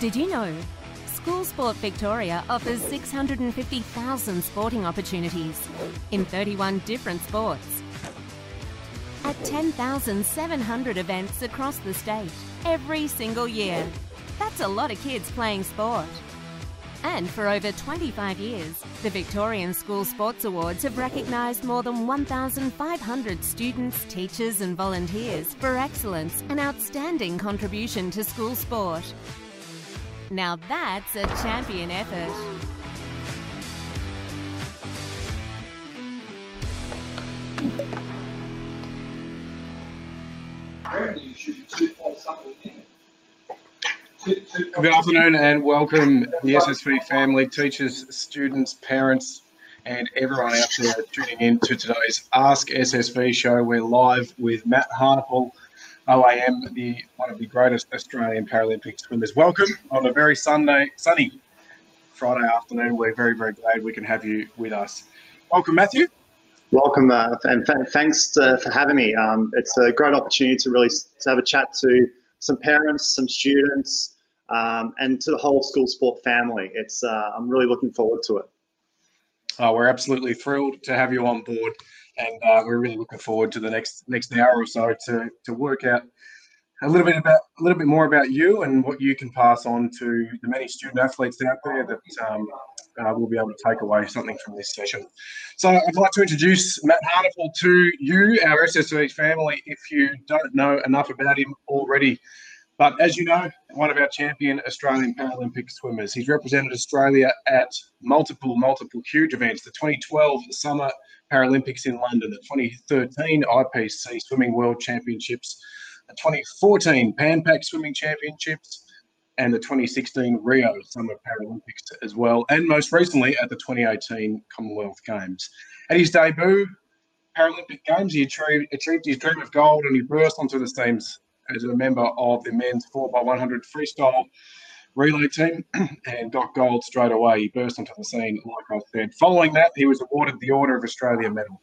Did you know? School Sport Victoria offers 650,000 sporting opportunities in 31 different sports at 10,700 events across the state every single year. That's a lot of kids playing sport. And for over 25 years, the Victorian School Sports Awards have recognised more than 1,500 students, teachers, and volunteers for excellence and outstanding contribution to school sport. Now that's a champion effort. Good afternoon and welcome the SSV family, teachers, students, parents, and everyone out there tuning in to today's Ask SSV show. We're live with Matt Haanappel, OAM, the one of the greatest Australian Paralympic swimmers. Welcome on a very Sunday, sunny Friday afternoon. We're very, very glad we can have you with us. Welcome, Matthew. Welcome, uh, and th- thanks uh, for having me. Um, it's a great opportunity to really to have a chat to some parents, some students, um, and to the whole school sport family. It's uh, I'm really looking forward to it. Oh, we're absolutely thrilled to have you on board, and uh, we're really looking forward to the next next hour or so to to work out a little bit about a little bit more about you and what you can pass on to the many student athletes out there that um, uh, will be able to take away something from this session. So I'd like to introduce Matt Haanappel to you, our SSV family, if you don't know enough about him already. But as you know, one of our champion Australian Paralympic swimmers. He's represented Australia at multiple, multiple huge events. The 2012 Summer Paralympics in London, the 2013 IPC Swimming World Championships, the 2014 Pan Pac Swimming Championships, and the 2016 Rio Summer Paralympics as well, and most recently at the 2018 Commonwealth Games. At his debut Paralympic Games, he achieved, achieved his dream of gold and he burst onto the scenes as a member of the men's 4x100 freestyle relay team and got gold straight away. He burst onto the scene, like I said. Following that, he was awarded the Order of Australia medal.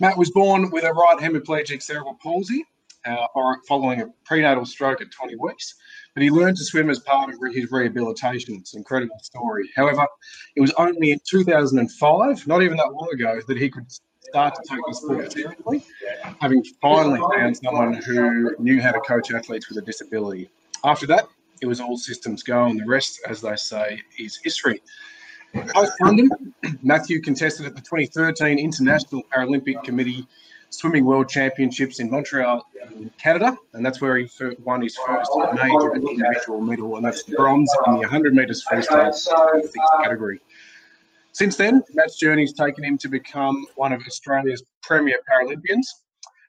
Matt was born with a right hemiplegic cerebral palsy uh, following a prenatal stroke at 20 weeks, but he learned to swim as part of his rehabilitation. It's an incredible story. However, it was only in 2005, not even that long ago, that he could start to take the sport seriously, having finally found someone who knew how to coach athletes with a disability. After that, it was all systems go, and the rest, as they say, is history. Post London, Matthew contested at the 2013 International Paralympic Committee Swimming World Championships in Montreal, Canada, and that's where he won his first major individual medal, and that's bronze in the 100 metres freestyle category. Since then, Matt's journey has taken him to become one of Australia's premier Paralympians.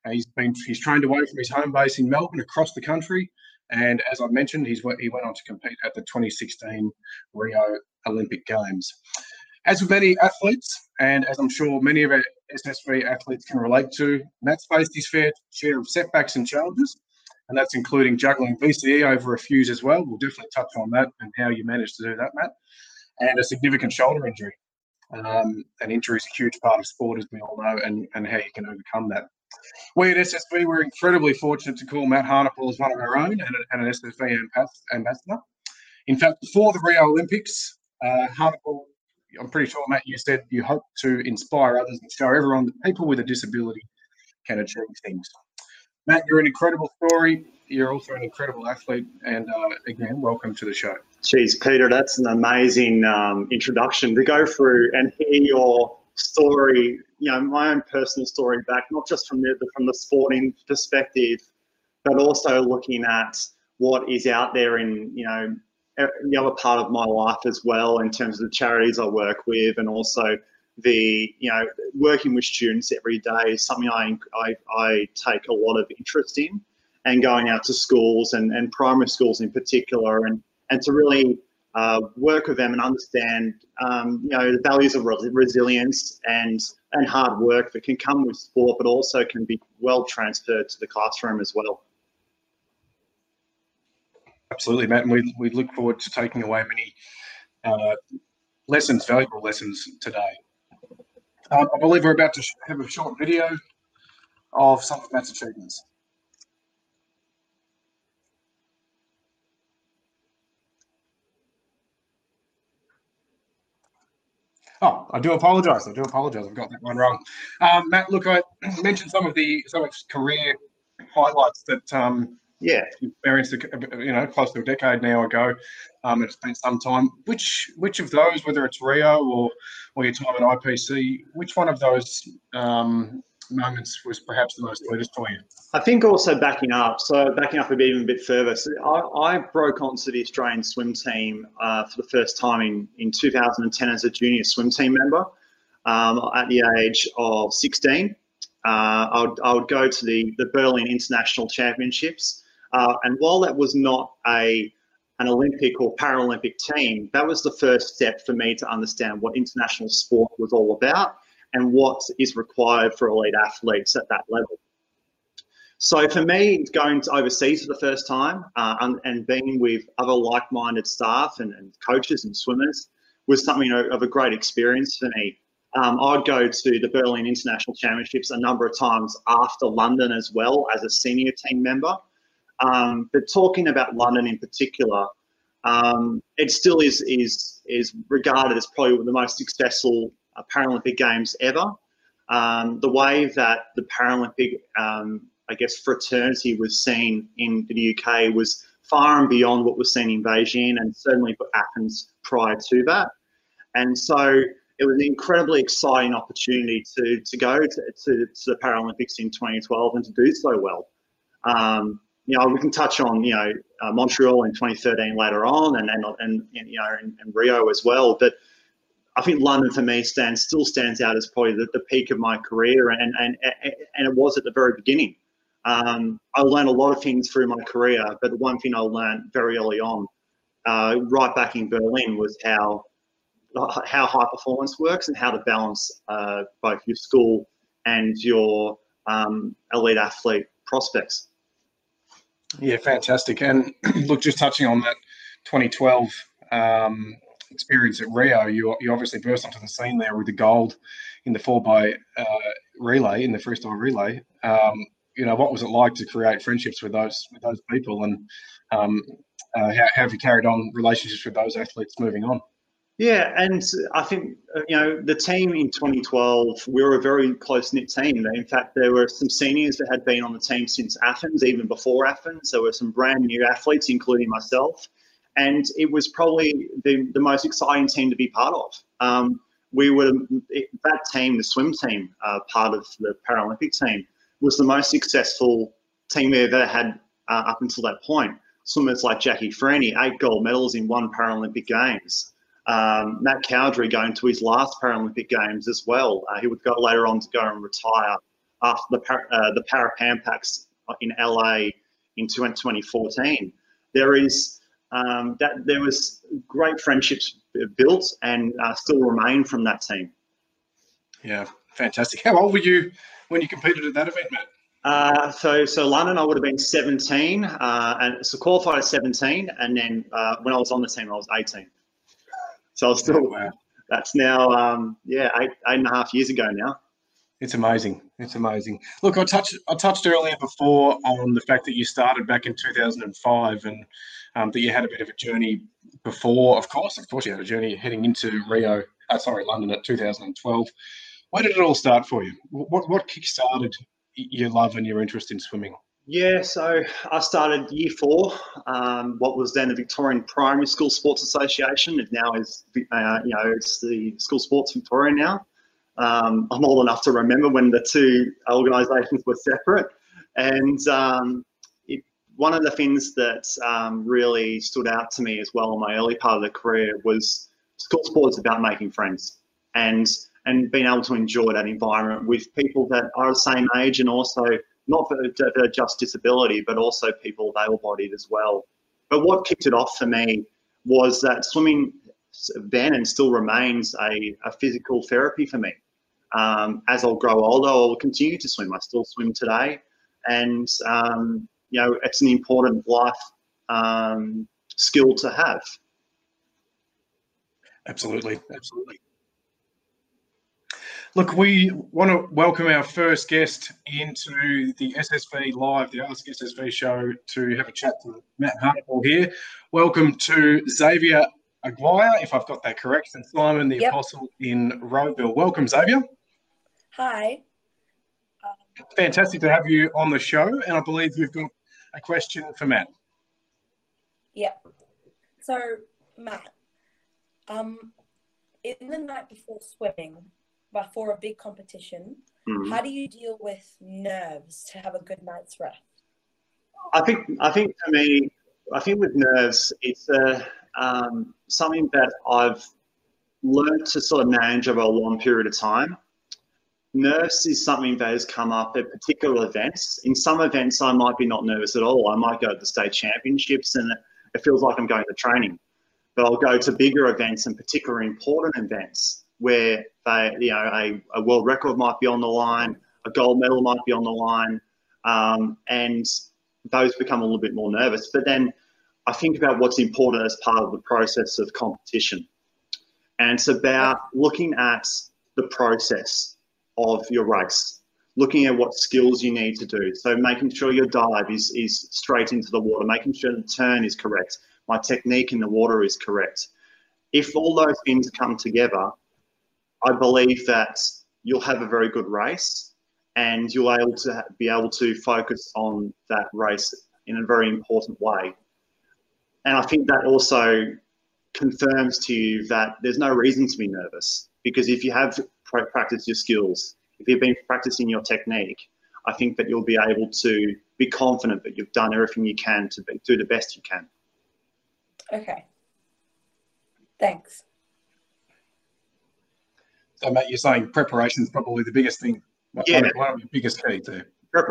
Uh, he's been he's trained away from his home base in Melbourne across the country, and as I mentioned, he's he went on to compete at the 2016 Rio Olympic Games. As with many athletes, and as I'm sure many of our SSV athletes can relate to, Matt's faced his fair share of setbacks and challenges, and that's including juggling VCE over a fuse as well. We'll definitely touch on that and how you managed to do that, Matt, and a significant shoulder injury. Um, and injury is a huge part of sport, as we all know, and, and how you can overcome that. We at SSV we're incredibly fortunate to call Matt Haanappel as one of our own and, and an SSV ambassador. In fact, before the Rio Olympics, uh, I'm pretty sure, Matt, you said you hope to inspire others and show everyone that people with a disability can achieve things. Matt, you're an incredible story. You're also an incredible athlete. And uh, again, welcome to the show. Geez, Peter, that's an amazing um, introduction to go through and hear your story. You know, my own personal story back, not just from the from the sporting perspective, but also looking at what is out there in you know the other part of my life as well, in terms of the charities I work with, and also the you know working with students every day is something I, I, I take a lot of interest in and going out to schools and, and primary schools in particular and and to really uh, work with them and understand, um, you know, the values of resilience and and hard work that can come with sport, but also can be well transferred to the classroom as well. Absolutely, Matt, and we, we look forward to taking away many uh, lessons, valuable lessons today. Um, I believe we're about to have a short video of some of Matt's achievements. Oh, I do apologise. I do apologise. I've got that one wrong. Um, Matt, look, I mentioned some of the some of his career highlights that um, yeah you experienced, you know, close to a decade now ago. Um, it's been some time. Which which of those, whether it's Rio or or your time at IPC, which one of those um, moments was perhaps the most sweetest for you? I think also backing up, so backing up a bit even a bit further. So I, I broke onto the Australian swim team uh, for the first time in, in 2010 as a junior swim team member um, at the age of 16. Uh, I, would, I would go to the, the Berlin International Championships. Uh, and while that was not a an Olympic or Paralympic team, that was the first step for me to understand what international sport was all about and what is required for elite athletes at that level. So for me, going to overseas for the first time uh, and, and, being with other like-minded staff and, and, coaches and swimmers was something of a great experience for me. Um, I'd go to the Berlin International Championships a number of times after London as well as a senior team member. Um, but talking about London in particular, um, it still is is is regarded as probably the most successful uh, Paralympic Games ever. Um, the way that the Paralympic, um, I guess, fraternity was seen in the UK was far and beyond what was seen in Beijing and certainly for Athens prior to that. And so it was an incredibly exciting opportunity to, to go to, to, to the Paralympics in 2012 and to do so well. Um, you know, we can touch on, you know, uh, Montreal in 2013 later on and, and, and, and you know, and, Rio as well. But I think London for me stands still stands out as probably the, the peak of my career, and and and it was at the very beginning. Um, I learned a lot of things through my career, but the one thing I learned very early on, uh, right back in Berlin, was how how high performance works and how to balance uh, both your school and your um, elite athlete prospects. Yeah, fantastic. And look, just touching on that 2012 um, experience at Rio, you, you obviously burst onto the scene there with the gold in the four by uh, relay in the freestyle relay. Um, you know, what was it like to create friendships with those with those people, and um, uh, how, how have you carried on relationships with those athletes moving on? Yeah, and I think uh, you know the team in 2012. We were a very close knit team. In fact, there were some seniors that had been on the team since Athens, even before Athens. There were some brand new athletes, including myself and it was probably the, the most exciting team to be part of. Um, we were that team, the swim team, uh, part of the Paralympic team, was the most successful team we ever had uh, up until that point. Swimmers like Jacqui Freney, eight gold medals in one Paralympic Games. Um, Matt Cowdrey going to his last Paralympic Games as well. Uh, he would go later on to go and retire after the uh, the Para Pan Pacs in LA in 2014. There is um, that there was great friendships built and uh, still remain from that team. Yeah, fantastic. How old were you when you competed at that event, Matt? Uh, so, so London, I would have been 17, uh, and so qualified at 17, and then uh, when I was on the team, I was 18. So I was still. Oh, wow. That's now, um, yeah, eight, eight and a half years ago now. It's amazing. It's amazing. Look, I touched I touched earlier before on the fact that you started back in 2005, and um, that you had a bit of a journey before, of course. Of course, you had a journey heading into Rio, uh, sorry, London at 2012. Where did it all start for you? What, what kick-started your love and your interest in swimming? Yeah, so I started year four, um, what was then the Victorian Primary School Sports Association. It now is, uh, you know, it's the School Sports Victoria now. Um, I'm old enough to remember when the two organisations were separate. And um, one of the things that um, really stood out to me as well in my early part of the career was school sports about making friends and and being able to enjoy that environment with people that are the same age and also not for, for just disability, but also people able-bodied as well. But what kicked it off for me was that swimming then and still remains a, a physical therapy for me. Um, as I'll grow older, I'll continue to swim. I still swim today, and um, you know, it's an important life um, skill to have. Absolutely, absolutely. Look, we want to welcome our first guest into the SSV Live, the Ask SSV show, to have a chat to Matt Hartnell here. Welcome to Xavier Aguirre, if I've got that correct, and Simon the Yep. Apostle in Rowville. Welcome, Xavier. Hi. Fantastic to have you on the show, and I believe you've got a question for Matt. Yeah. So, Matt, um, in the night before swimming, before a big competition, Mhm. how do you deal with nerves to have a good night's rest? I think I think for me, I think with nerves, it's uh, um, something that I've learned to sort of manage over a long period of time. Nerves is something that has come up at particular events. In some events, I might be not nervous at all. I might go to the state championships and it, feels like I'm going to training. But I'll go to bigger events and particularly important events where they, you know, a, a world record might be on the line, a gold medal might be on the line, um, and those become a little bit more nervous. But then I think about what's important as part of the process of competition. And it's about looking at the process of your race, looking at what skills you need to do. So making sure your dive is, is straight into the water, making sure the turn is correct, my technique in the water is correct. If all those things come together, I believe that you'll have a very good race and you'll able to be able to focus on that race in a very important way. And I think that also confirms to you that there's no reason to be nervous because if you have pra- practiced your skills, if you've been practicing your technique, I think that you'll be able to be confident that you've done everything you can to be, do the best you can. Okay. Thanks. So, Matt, you're saying preparation is probably the biggest thing, Yeah. one of the biggest keys there.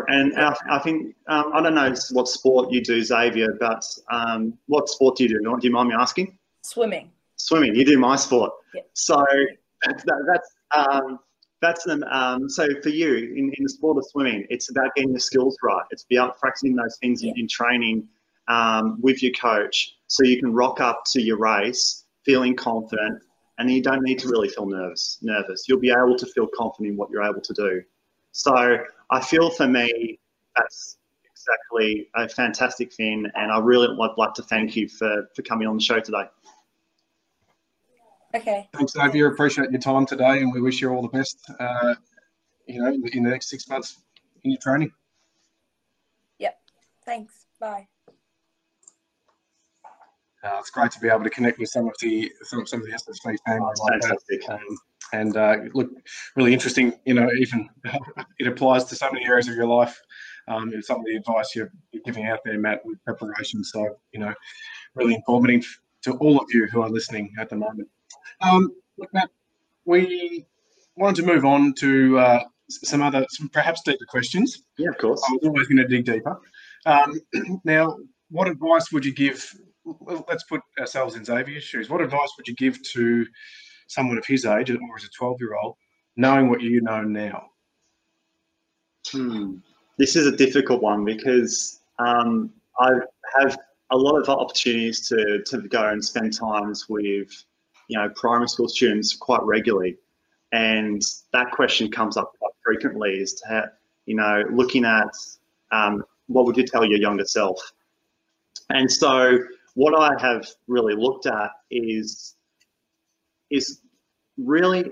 And I, I think um, I don't know what sport you do, Xavier, but um, what sport do you do? Do you mind me asking? Swimming. Swimming. You do my sport. Yeah. So that's that, that's um, that's an, um, so for you in, in the sport of swimming, it's about getting the skills right. It's about practicing those things in, in training um, with your coach, so you can rock up to your race feeling confident, and you don't need to really feel nervous. Nervous. You'll be able to feel confident in what you're able to do. So I feel for me that's exactly a fantastic thing, and I really would like to thank you for for coming on the show today. Okay. Thanks, Xavier. Appreciate your time today, and we wish you all the best. Uh, you know, in the, in the next six months in your training. Yep. Thanks. Bye. Uh, it's great to be able to connect with some of the some, some of the SSV family It's like that. Um, and uh, look, really interesting. You know, even it applies to so many areas of your life. Um, and some of the advice you're, you're giving out there, Matt, with preparation. So, you know, really informative to all of you who are listening at the moment. Um, look, Matt, we wanted to move on to uh, some other, some perhaps deeper questions. Yeah, of course. I was always going to dig deeper. Um, now, what advice would you give? Let's put ourselves in Xavier's shoes. What advice would you give to someone of his age, or as a twelve-year-old, knowing what you know now? Hmm. This is a difficult one because um, I have a lot of opportunities to, to go and spend times with, you know, primary school students quite regularly. And that question comes up quite frequently is to have, you know, looking at um, what would you tell your younger self? And so what I have really looked at is, is really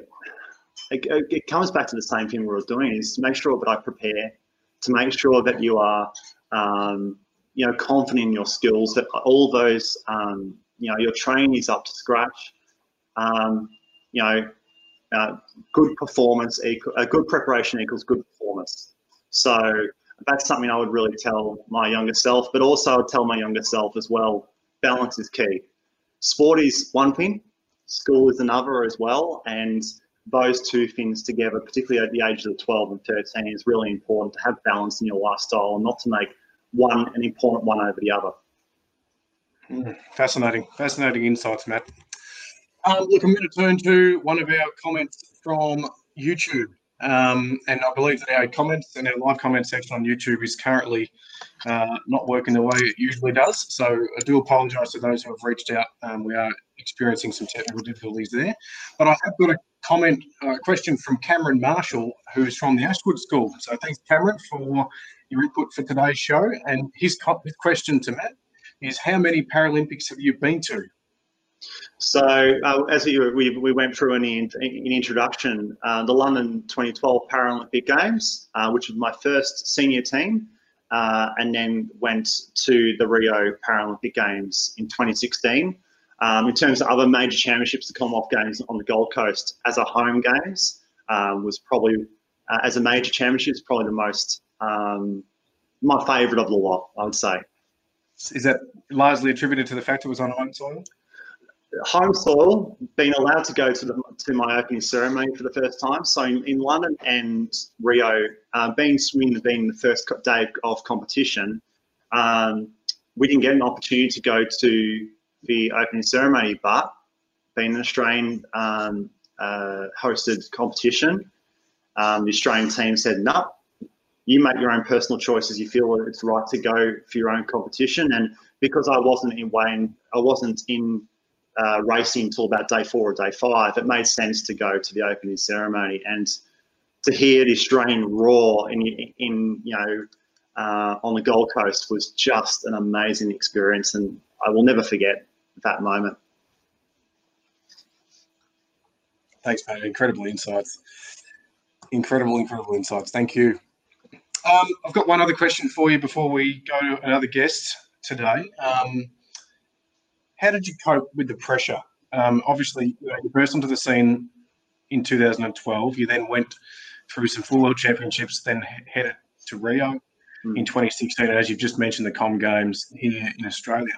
it, it comes back to the same thing we were doing is to make sure that I prepare, to make sure that you are, um, you know, confident in your skills, that all those, um, you know, your training is up to scratch. Um, you know, uh, good performance, equal, uh, good preparation equals good performance. So that's something I would really tell my younger self, but also I'd tell my younger self as well. Balance is key. Sport is one thing, school is another as well, and those two things together, particularly at the ages of 12 and 13, is really important to have balance in your lifestyle and not to make one an important one over the other. Fascinating, fascinating insights, Matt. Um, look, I'm going to turn to one of our comments from YouTube. Um, and I believe that our comments and our live comment section on YouTube is currently uh, not working the way it usually does. So I do apologise to those who have reached out. Um, we are experiencing some technical difficulties there. But I have got a comment, a question from Cameron Marshall, who's from the Ashwood School. So thanks, Cameron, for your input for today's show. And his, his question to Matt is how many Paralympics have you been to? So, uh, as we, we, we, went through in, in, in introduction, uh, the London 2012 Paralympic Games, uh, which was my first senior team, uh, and then went to the Rio Paralympic Games in 2016. Um, in terms of other major championships, the Commonwealth Games on the Gold Coast as a home games um, was probably, uh, as a major championship, probably the most, um, my favourite of the lot, I would say. Is that largely attributed to the fact it was on home soil? Home soil, being allowed to go to the to my opening ceremony for the first time. So in, in London and Rio, uh, being swimming being the first day of competition, um, we didn't get an opportunity to go to the opening ceremony. But being an Australian um, uh, hosted competition, um, the Australian team said, "No, nah, you make your own personal choices. You feel it's right to go for your own competition." And because I wasn't in Wayne, I wasn't in uh, racing until about day four or day five, it made sense to go to the opening ceremony and to hear the Australian roar in, in you know uh, on the Gold Coast was just an amazing experience, and I will never forget that moment. Thanks, mate. Incredible insights. Incredible, incredible insights. Thank you. Um, I've got one other question for you before we go to another guest today. Um, how did you cope with the pressure? Um, obviously, you, know, you burst onto the scene in 2012. You then went through some full world championships, then headed to Rio mm. in 2016. And as you've just mentioned, the Com Games here in Australia.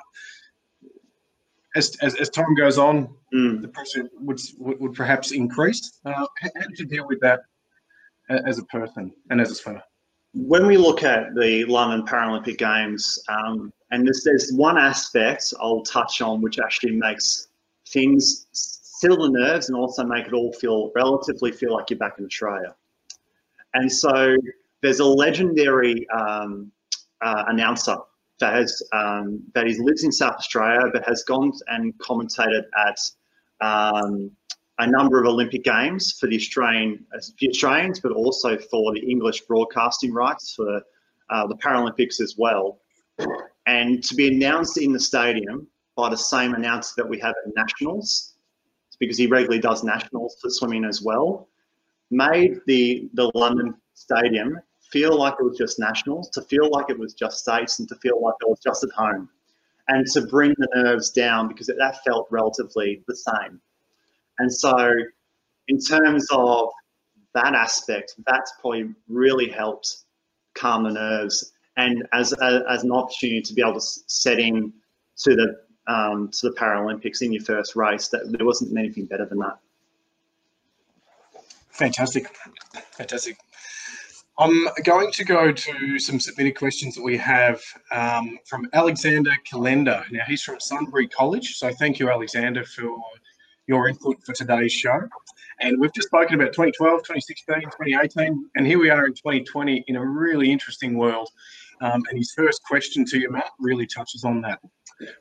As, as, as time goes on, mm. the pressure would, would, would perhaps increase. Uh, how, how did you deal with that as a person and as a swimmer? When we look at the London Paralympic Games, um, and there's, there's one aspect I'll touch on which actually makes things settle the nerves and also make it all feel relatively feel like you're back in Australia. And so there's a legendary um, uh, announcer that has um, that is lives in South Australia but has gone and commentated at um, a number of Olympic Games for the Australian uh, the Australians, but also for the English broadcasting rights for uh, the Paralympics as well and to be announced in the stadium by the same announcer that we have at nationals, because he regularly does nationals for swimming as well, made the the London stadium feel like it was just nationals, to feel like it was just states, and to feel like it was just at home, and to bring the nerves down because that felt relatively the same. And so, in terms of that aspect, that's probably really helped calm the nerves and as, a, as an opportunity to be able to set in to the um, to the Paralympics in your first race, that there wasn't anything better than that. Fantastic, fantastic. I'm going to go to some submitted questions that we have um, from Alexander Kalender. Now, he's from Sunbury College. So, thank you, Alexander, for your input for today's show. And we've just spoken about 2012, 2016, 2018, and here we are in 2020 in a really interesting world um, and his first question to you, Matt, really touches on that.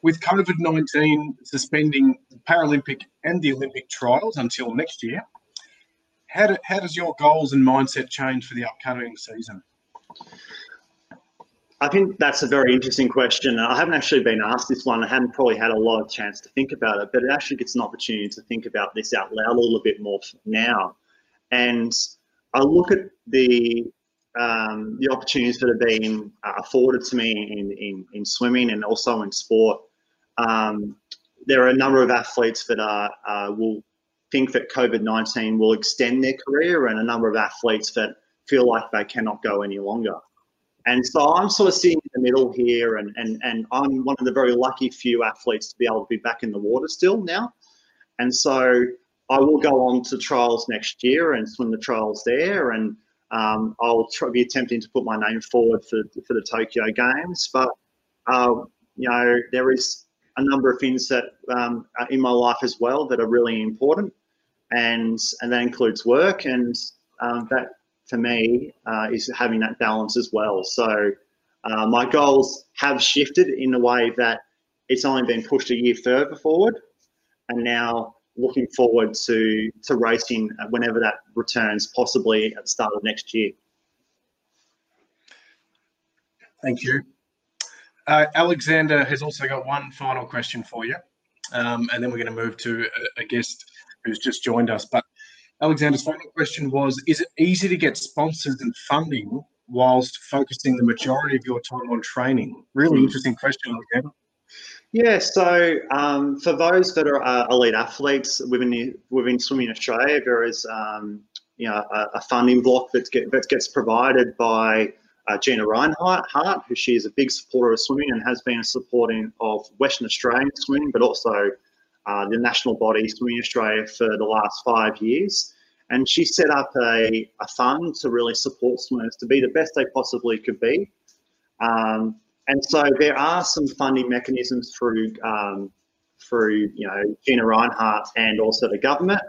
With COVID 19 suspending the Paralympic and the Olympic trials until next year, how, do, how does your goals and mindset change for the upcoming season? I think that's a very interesting question. I haven't actually been asked this one. I haven't probably had a lot of chance to think about it, but it actually gets an opportunity to think about this out loud a little bit more now. And I look at the um, the opportunities that have been uh, afforded to me in, in, in swimming and also in sport. Um, there are a number of athletes that are, uh, will think that COVID 19 will extend their career, and a number of athletes that feel like they cannot go any longer. And so I'm sort of sitting in the middle here, and, and, and I'm one of the very lucky few athletes to be able to be back in the water still now. And so I will go on to trials next year and swim the trials there. And um, I'll be attempting to put my name forward for, for the Tokyo Games, but uh, you know there is a number of things that um, in my life as well that are really important, and and that includes work, and um, that for me uh, is having that balance as well. So uh, my goals have shifted in a way that it's only been pushed a year further forward, and now looking forward to to racing whenever that returns, possibly at the start of next year. Thank you. Uh, Alexander has also got one final question for you. um, and then we're going to move to a, a guest who's just joined us. But Alexander's final question was: Is it easy to get sponsors and funding whilst focusing the majority of your time on training? Really interesting question, Alexander. Yeah, so um, for those that are uh, elite athletes within within Swimming Australia, there is um, you know a, a, funding block that, get, that gets provided by uh, Gina Rinehart, who she is a big supporter of swimming and has been a supporting of Western Australian swimming, but also uh, the national body Swimming Australia for the last five years. And she set up a, a fund to really support swimmers to be the best they possibly could be. Um, and so there are some funding mechanisms through um, through you know Gina Rinehart and also the government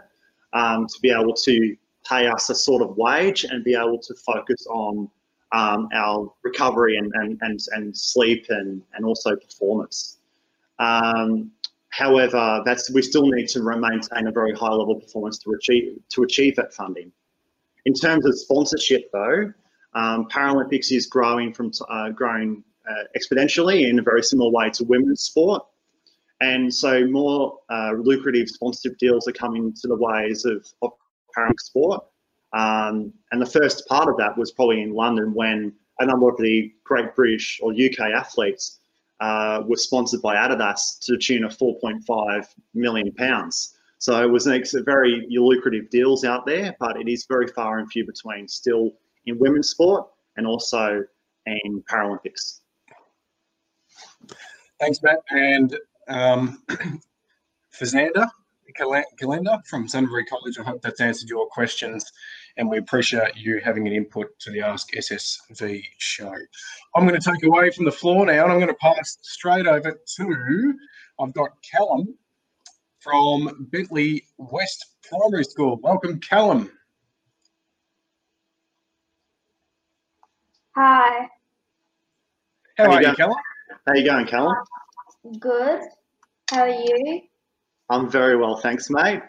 um, to be able to pay us a sort of wage and be able to focus on um, our recovery and, and, and, and sleep and, and also performance. Um, however, that's we still need to maintain a very high level of performance to achieve to achieve that funding. In terms of sponsorship, though, um, Paralympics is growing from uh, growing uh, exponentially in a very similar way to women's sport. And so more uh, lucrative sponsorship deals are coming to the ways of, of Paralympic sport. Um, and the first part of that was probably in London when a number of the Great British or UK athletes uh, were sponsored by Adidas to the tune of 4.5 million pounds. So it was ex- very lucrative deals out there, but it is very far and few between still in women's sport and also in Paralympics. Thanks, Matt. And um, for Xander Galenda from Sunbury College, I hope that's answered your questions. And we appreciate you having an input to the Ask SSV show. I'm going to take away from the floor now and I'm going to pass straight over to I've got Callum from Bentleigh West Primary School. Welcome, Callum. Hi. How, How are you, Callum? How are you going, Callum? Good. How are you? I'm very well, thanks, mate.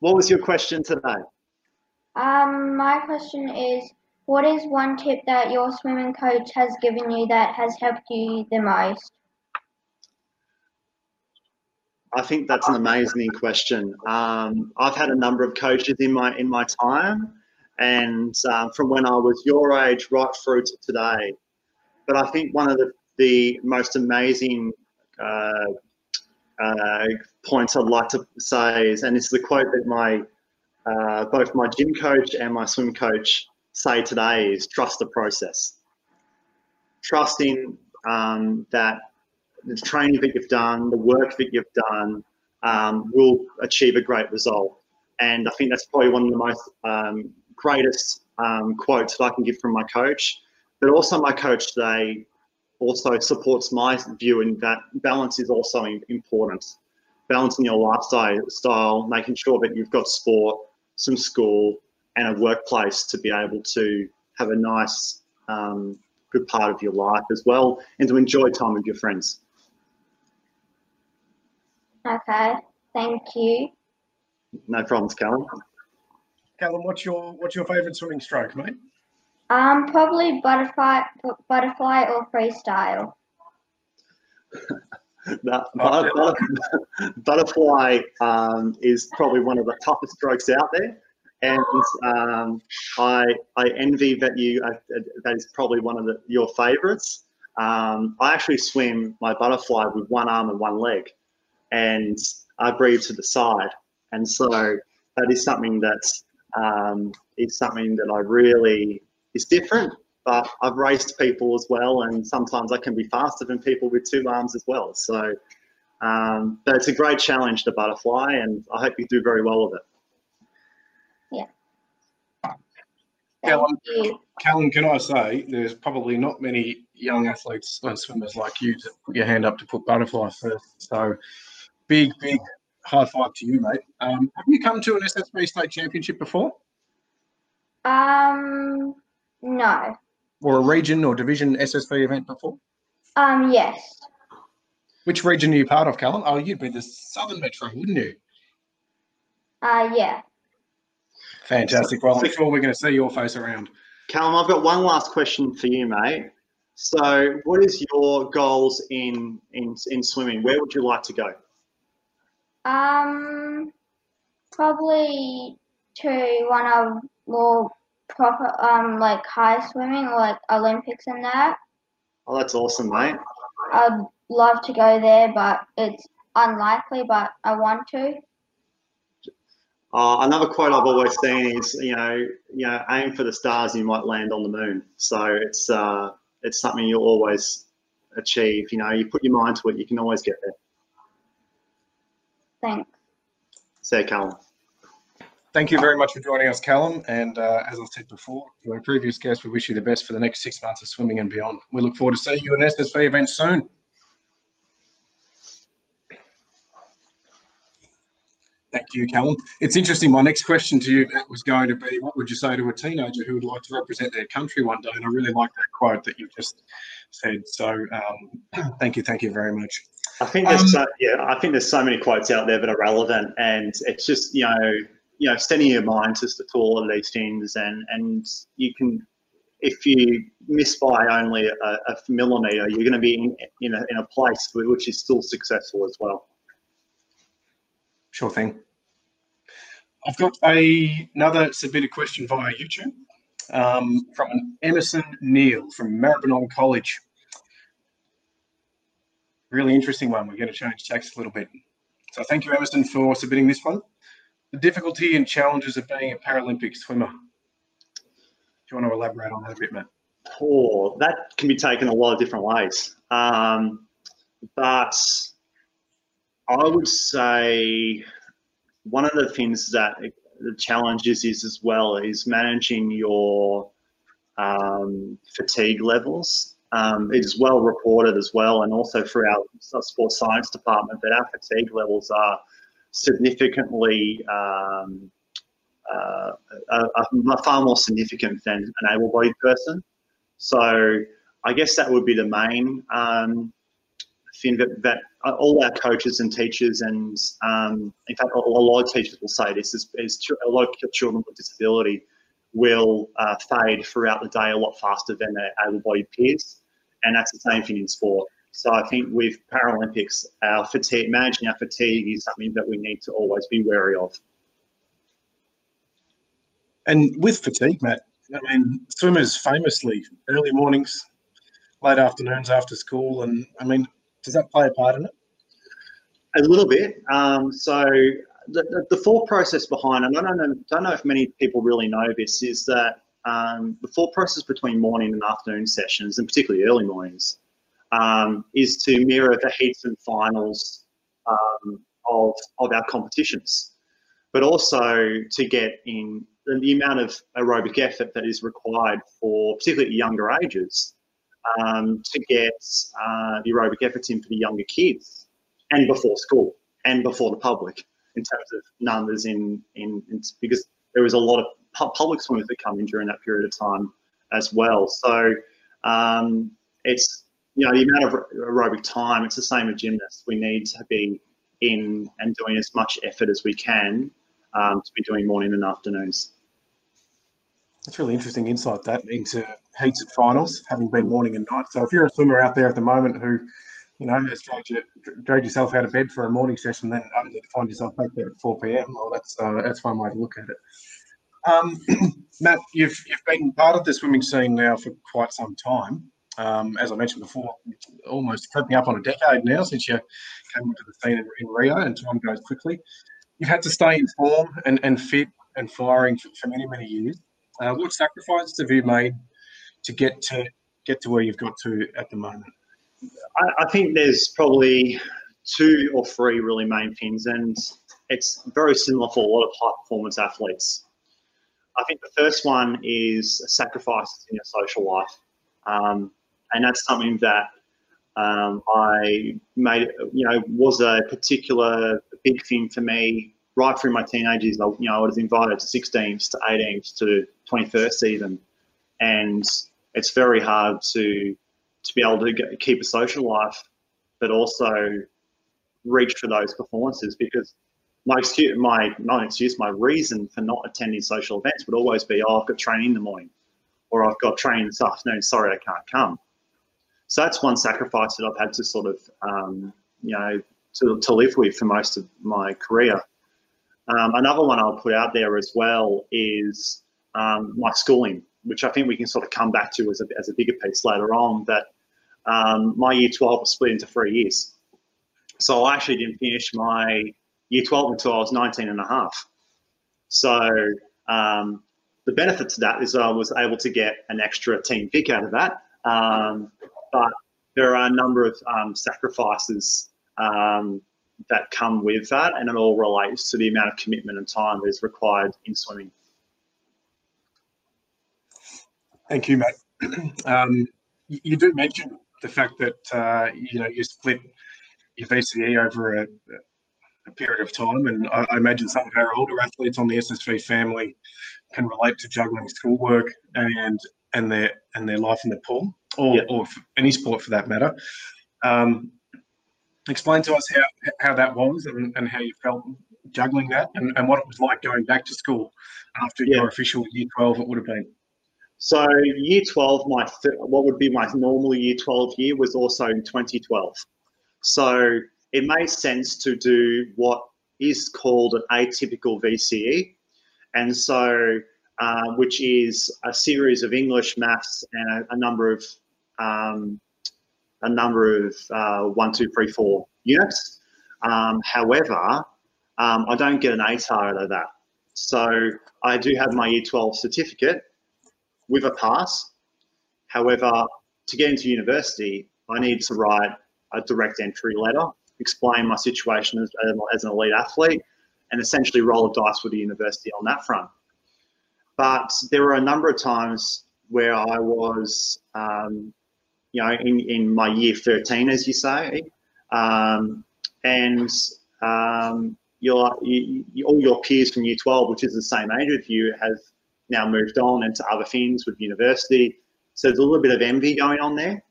What was your question today? Um, my question is, what is one tip that your swimming coach has given you that has helped you the most? I think that's an amazing question. Um, I've had a number of coaches in my in my time, and um, from when I was your age right through to today. But I think one of the the most amazing uh, uh, points I'd like to say is, and it's the quote that my uh, both my gym coach and my swim coach say today is trust the process. Trusting um, that the training that you've done, the work that you've done, um, will achieve a great result. And I think that's probably one of the most um, greatest um, quotes that I can give from my coach. But also, my coach today also supports my view in that balance is also important. Balancing your lifestyle, making sure that you've got sport, some school, and a workplace to be able to have a nice, um, good part of your life as well, and to enjoy time with your friends. Okay, thank you. No problems, Callum. Callum, what's your what's your favourite swimming stroke, mate? Um, probably butterfly, butterfly or freestyle. that, but, butterfly um, is probably one of the toughest strokes out there, and um, I I envy that you uh, that is probably one of the, your favourites. Um, I actually swim my butterfly with one arm and one leg, and I breathe to the side, and so that is something that um, is something that I really is different, but I've raced people as well, and sometimes I can be faster than people with two arms as well. So, um, but it's a great challenge to butterfly, and I hope you do very well with it. Yeah. Callum, Callum, can I say there's probably not many young athletes and swimmers like you to put your hand up to put butterfly first. So, big, big high five to you, mate. Um, have you come to an SSV state championship before? Um, no. Or a region or division SSV event before? Um, yes. Which region are you part of, Callum? Oh, you'd be the Southern Metro, wouldn't you? Uh, yeah. Fantastic. Well, I'm sure we're going to see your face around. Callum, I've got one last question for you, mate. So, what is your goals in in in swimming? Where would you like to go? Um, probably to one of more proper, um, like high swimming, or like Olympics and that. Oh, that's awesome, mate. I'd love to go there, but it's unlikely, but I want to. Uh, another quote I've always seen is, you know, you know, aim for the stars, you might land on the moon. So it's uh, it's something you'll always achieve. You know, you put your mind to it, you can always get there. Thanks. Say, Callum. Thank you very much for joining us, Callum. And uh, as I said before to our previous guest, we wish you the best for the next six months of swimming and beyond. We look forward to seeing you in SSV event soon. Thank you, Callum. It's interesting. My next question to you was going to be, what would you say to a teenager who would like to represent their country one day? And I really like that quote that you just said. So, um, thank you, thank you very much. I think there's Um, so, yeah, I think there's so many quotes out there that are relevant, and it's just you know you know steadying your mind just to all of these things, and and you can if you miss by only a, a millimeter, you're going to be in, in, a, in a place which is still successful as well. Sure thing. I've got a, another submitted question via YouTube um, from an Emerson Neal from Maribyrnong College. Really interesting one. We're going to change tacks a little bit. So thank you, Emerson, for submitting this one. The difficulty and challenges of being a Paralympic swimmer. Do you want to elaborate on that a bit, Matt? Oh, that can be taken a lot of different ways. Um, but I would say one of the things that the challenges is as well is managing your um, fatigue levels. Um, it is well reported as well, and also through our sports science department, that our fatigue levels are significantly um, uh, far more significant than an able-bodied person. So I guess that would be the main um, thing that, that all our coaches and teachers, and um, in fact, a lot of teachers will say this: is, is a lot of children with disability will uh, fade throughout the day a lot faster than their able-bodied peers, and that's the same thing in sport. So I think with Paralympics, our fatigue, managing our fatigue is something that we need to always be wary of. And with fatigue, Matt, I mean, swimmers famously early mornings, late afternoons after school, and I mean, does that play a part in it? A little bit. Um, so the, the, thought process behind, and I don't know, don't know if many people really know this, is that um, the thought process between morning and afternoon sessions, and particularly early mornings, um, is to mirror the heats and finals um, of, of our competitions, but also to get in the, the amount of aerobic effort that is required for particularly younger ages um, to get uh, the aerobic efforts in for the younger kids and before school and before the public in terms of numbers in, in, in because there was a lot of public swimmers that come in during that period of time as well. So um, it's you know the amount of aerobic time. It's the same as gymnasts. We need to be in and doing as much effort as we can um, to be doing morning and afternoons. That's really interesting insight that into heats and finals, having been morning and night. So if you're a swimmer out there at the moment who, you know, has dragged, you, dragged yourself out of bed for a morning session, then only to find yourself back there at 4 p.m. Well, that's uh, that's one way to look at it. Um, Matt, you've you've been part of the swimming scene now for quite some time. Um, as I mentioned before, almost creeping up on a decade now since you came into the scene in, in Rio, and time goes quickly. You've had to stay in form and, and fit and firing for, for many many years. Uh, what sacrifices have you made to get to get to where you've got to at the moment? I, I, think there's probably two or three really main things, and it's very similar for a lot of high performance athletes. I think the first one is sacrifices in your social life, um, and that's something that um, I made. You know, was a particular big thing for me right through my teenage years. You know, I was invited to 16s, to 18s, to 21st even, and it's very hard to to be able to get, keep a social life, but also reach for those performances because my excuse, my not excuse, my reason for not attending social events would always be, oh, I've got training in the morning, or I've got training this afternoon. Sorry, I can't come. So that's one sacrifice that I've had to sort of, um, you know, to, to live with for most of my career. Um, another one I'll put out there as well is um, my schooling, which I think we can sort of come back to as a, as a bigger piece later on. That um, my year 12 was split into three years. So I actually didn't finish my year 12 until I was 19 and a half. So um, the benefit to that is I was able to get an extra team pick out of that. But there are a number of um, sacrifices um, that come with that, and it all relates to the amount of commitment and time that is required in swimming. Thank you, Matt. Um, you, you do mention the fact that uh, you know you split your VCE over a, a period of time, and I, I, imagine some of our older athletes on the SSV family can relate to juggling schoolwork and and their and their life in the pool, or, yep. or any sport for that matter. Um, explain to us how, how that was and, and how you felt juggling that and, and what it was like going back to school after yeah. your official year 12 it would have been so year 12 my what would be my normal year 12 year was also in 2012 so it made sense to do what is called an atypical vce and so uh, which is a series of english maths and a, a number of um, a number of uh, one, two, three, four units. Um, however, um, I don't get an ATAR out of that. So I do have my Year 12 certificate with a pass. However, to get into university, I need to write a direct entry letter, explain my situation as, as an elite athlete, and essentially roll a dice with the university on that front. But there were a number of times where I was um, you know, in, in my year 13, as you say. Um, and um, your, you, all your peers from year 12, which is the same age with you, have now moved on into other things with university. So there's a little bit of envy going on there.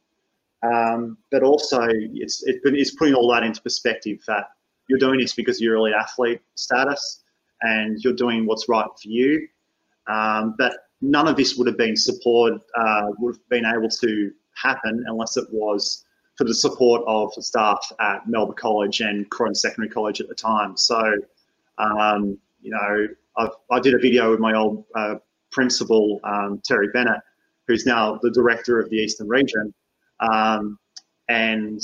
Um, but also, it's, it, it's putting all that into perspective that you're doing this because you're elite athlete status and you're doing what's right for you. Um, but none of this would have been supported, uh, would have been able to happen unless it was for the support of staff at Melbourne College and Croydon Secondary College at the time. So, um, you know, I've, i did a video with my old uh, principal, um, Terry Bennett, who's now the director of the Eastern region. Um, and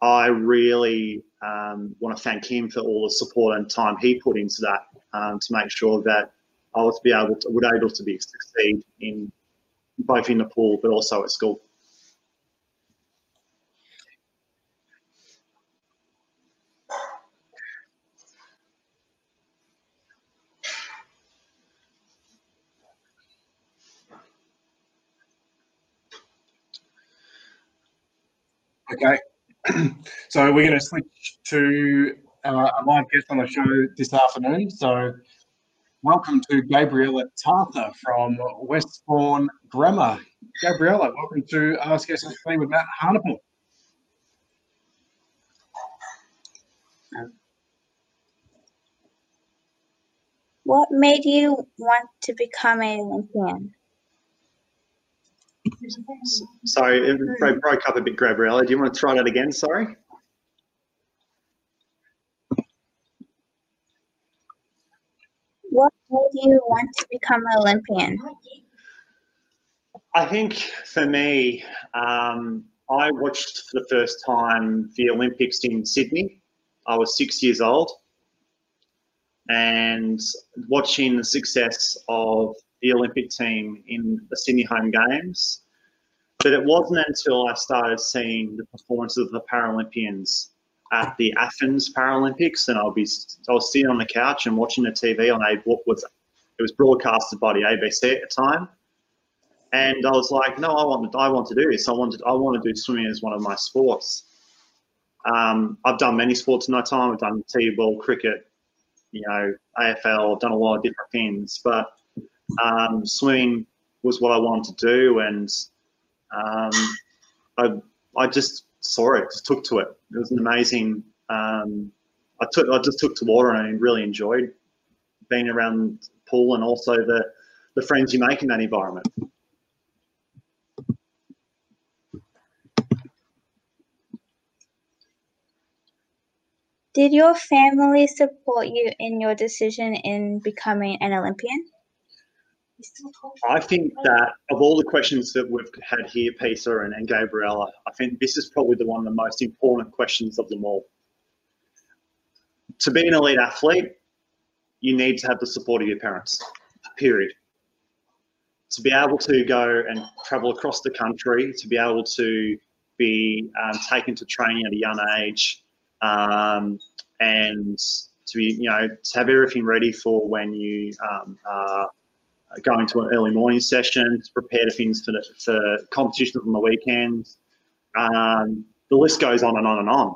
I really um, want to thank him for all the support and time he put into that um, to make sure that I was be able to, would able to be succeed in both in the pool but also at school. Okay, so we're going to switch to uh, a live guest on the show this afternoon. So, welcome to Gabriella Tarther from Westbourne Grammar. Gabriella, welcome to Ask Us SSV with Matt Haanappel. What made you want to become an Olympian? Sorry, it broke up a bit, Gabriella. Do you want to try that again? Sorry. What made you want to become an Olympian? I think for me, um, I watched for the first time the Olympics in Sydney. I was six years old. And watching the success of the Olympic team in the Sydney home games. But it wasn't until I started seeing the performances of the Paralympians at the Athens Paralympics, and I'll be I was sitting on the couch and watching the TV on a what was it was broadcasted by the ABC at the time, and I was like, no, I want to, I want to do this. I want to I want to do swimming as one of my sports. Um, I've done many sports in my time. I've done t-ball, cricket, you know, AFL. I've done a lot of different things, but um, swimming was what I wanted to do, and um, I I just saw it, just took to it. It was an amazing. Um, I took I just took to water and really enjoyed being around pool and also the the friends you make in that environment. Did your family support you in your decision in becoming an Olympian? I think that of all the questions that we've had here, Peter and, and Gabriella, I think this is probably the one of the most important questions of them all. To be an elite athlete, you need to have the support of your parents, period. To be able to go and travel across the country, to be able to be um, taken to training at a young age, um, and to be, you know, to have everything ready for when you um, are going to an early morning session, to prepare things for, the, for competitions on the weekends. Um, the list goes on and on and on.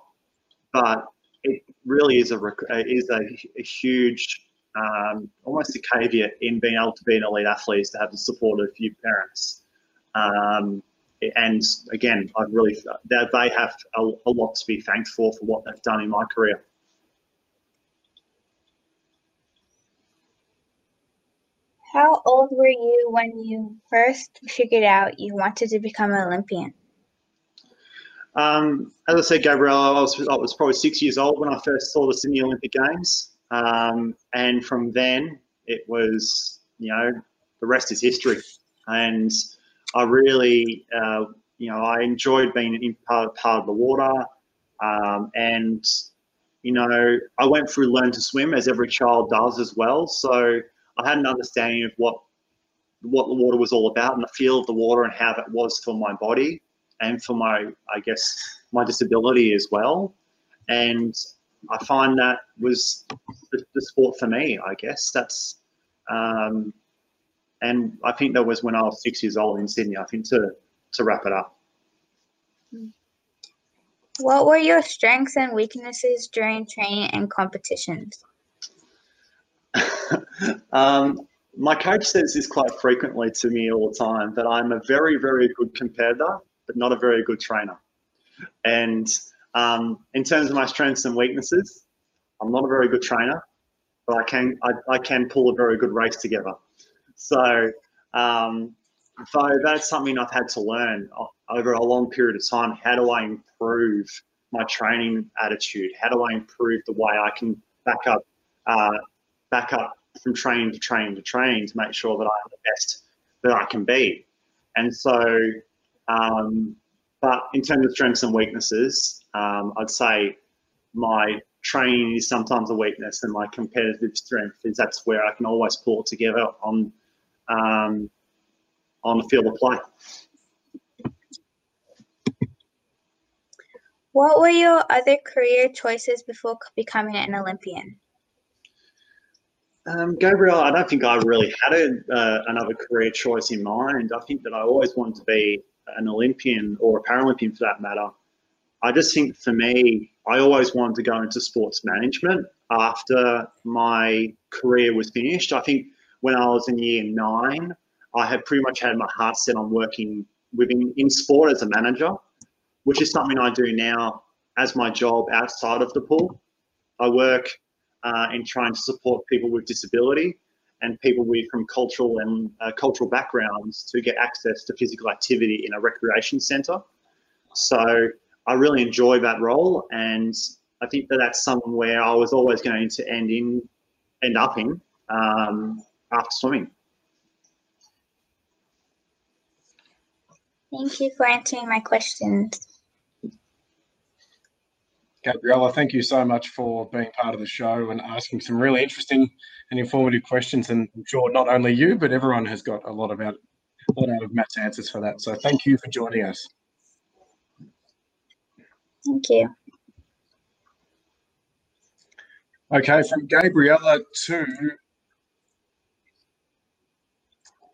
But it really is a is a, a huge, um, almost a caveat in being able to be an elite athlete is to have the support of your parents. Um, and again, I really that they have a, a lot to be thanked for for what they've done in my career. How old were you when you first figured out you wanted to become an Olympian? Um, as I said, Gabriella, I was, I was probably six years old when I first saw the Sydney Olympic Games. Um, and from then, it was, you know, the rest is history. And I really, uh, you know, I enjoyed being in part, part of the water. Um, and, you know, I went through Learn to Swim as every child does as well. So I had an understanding of what what the water was all about and the feel of the water and how that was for my body and for my, I guess, my disability as well. And I find that was the, the sport for me. I guess that's, um, and I think that was when I was six years old in Sydney. I think to to wrap it up. What were your strengths and weaknesses during training and competitions? um, my coach says this quite frequently to me all the time that I'm a very, very good competitor, but not a very good trainer. And um, in terms of my strengths and weaknesses, I'm not a very good trainer, but I can I, I can pull a very good race together. So, um, so that's something I've had to learn over a long period of time. How do I improve my training attitude? How do I improve the way I can back up uh, back up from train to train to train to make sure that I'm the best that I can be. And so, um, but in terms of strengths and weaknesses, um, I'd say my training is sometimes a weakness, and my competitive strength is that's where I can always pull it together on um, on the field of play. What were your other career choices before becoming an Olympian? Um, Gabriel, I don't think I really had a, uh, another career choice in mind. I think that I always wanted to be an Olympian or a Paralympian for that matter. I just think for me, I always wanted to go into sports management after my career was finished. I think when I was in year nine, I had pretty much had my heart set on working within in sport as a manager, which is something I do now as my job outside of the pool. I work uh, in trying to support people with disability and people with from cultural and uh, cultural backgrounds to get access to physical activity in a recreation centre. So I really enjoy that role, and I think that that's somewhere I was always going to end in, end up in um, after swimming. Thank you for answering my questions. Gabriella, thank you so much for being part of the show and asking some really interesting and informative questions. And I'm sure not only you, but everyone has got a lot about a lot out of Matt's answers for that. So thank you for joining us. Thank you. Okay, from Gabriella to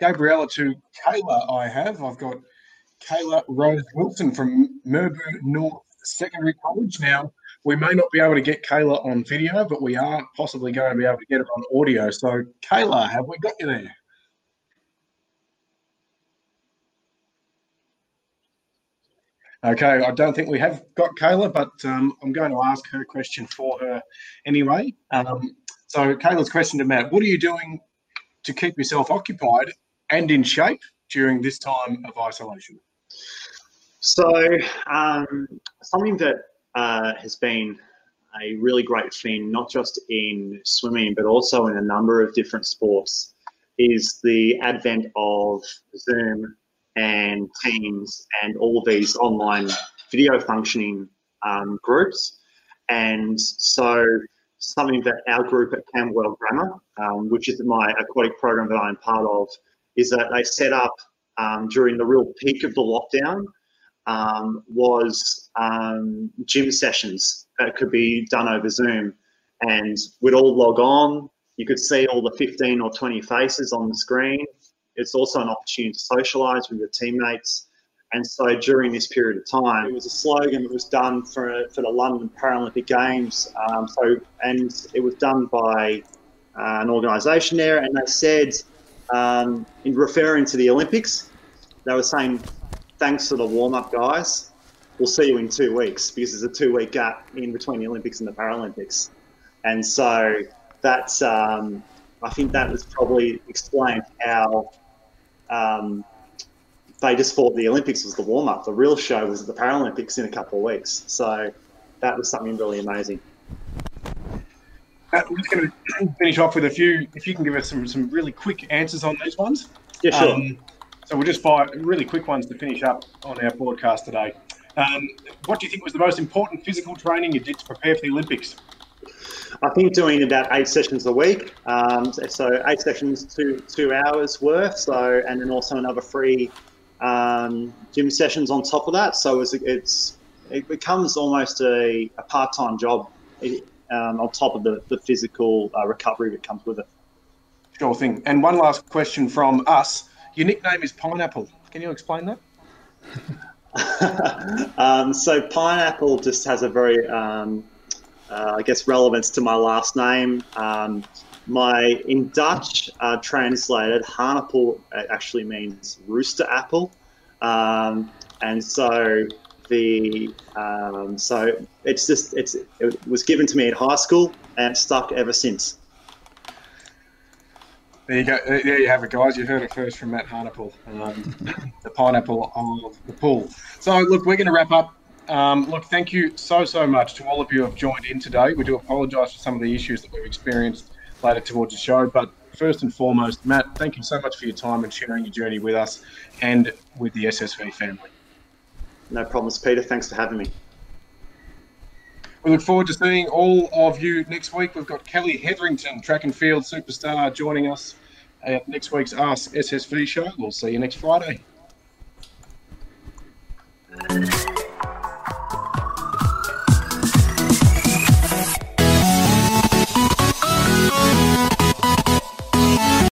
Gabriella to Kayla, I have. I've got Kayla Rose Wilson from Merbau North Secondary College. Now, we may not be able to get Kayla on video, but we are possibly going to be able to get her on audio. So, Kayla, have we got you there? Okay, I don't think we have got Kayla, but um, I'm going to ask her question for her anyway. Um, so, Kayla's question to Matt What are you doing to keep yourself occupied and in shape during this time of isolation? So, um, something that uh, has been a really great thing, not just in swimming, but also in a number of different sports, is the advent of Zoom and Teams and all these online video functioning um, groups. And so, something that our group at Camberwell Grammar, um, which is my aquatic program that I'm part of, is that they set up um, during the real peak of the lockdown um, was um, gym sessions that could be done over Zoom. And we'd all log on. You could see all the 15 or 20 faces on the screen. It's also an opportunity to socialise with your teammates. And so during this period of time, it was a slogan that was done for, for the London Paralympic Games. Um, so, and it was done by uh, an organisation there, and they said, um, in referring to the Olympics, they were saying, "Thanks for the warm-up, guys. We'll see you in two weeks because there's a two-week gap in between the Olympics and the Paralympics." And so that's, um, I think that was probably explained how. Um, they just thought the Olympics was the warm up. The real show was the Paralympics in a couple of weeks. So that was something really amazing. Uh, we're just going to finish off with a few. If you can give us some some really quick answers on these ones. Yeah, sure. Um, so we'll just fire really quick ones to finish up on our broadcast today. Um, what do you think was the most important physical training you did to prepare for the Olympics? I think doing about eight sessions a week. Um, so eight sessions, two two hours worth. So and then also another free um, gym sessions on top of that. So it's, it's it becomes almost a, a part time job um, on top of the, the physical uh, recovery that comes with it. Sure thing. And one last question from us. Your nickname is Pineapple. Can you explain that? um, so pineapple just has a very, um, uh, I guess, relevance to my last name. Um, my in Dutch uh, translated, Haanappel actually means rooster apple, um, and so the um, so it's just it's it was given to me in high school and stuck ever since. There you go. There you have it, guys. You heard it first from Matt Haanappel, um, the pineapple of the pool. So, look, we're going to wrap up. Um, look, thank you so, so much to all of you who have joined in today. We do apologise for some of the issues that we've experienced later towards the show. But first and foremost, Matt, thank you so much for your time and sharing your journey with us and with the SSV family. No problems, Peter. Thanks for having me. We look forward to seeing all of you next week. We've got Kelly Hetherington, track and field superstar, joining us at next week's Ask SSV show. We'll see you next Friday.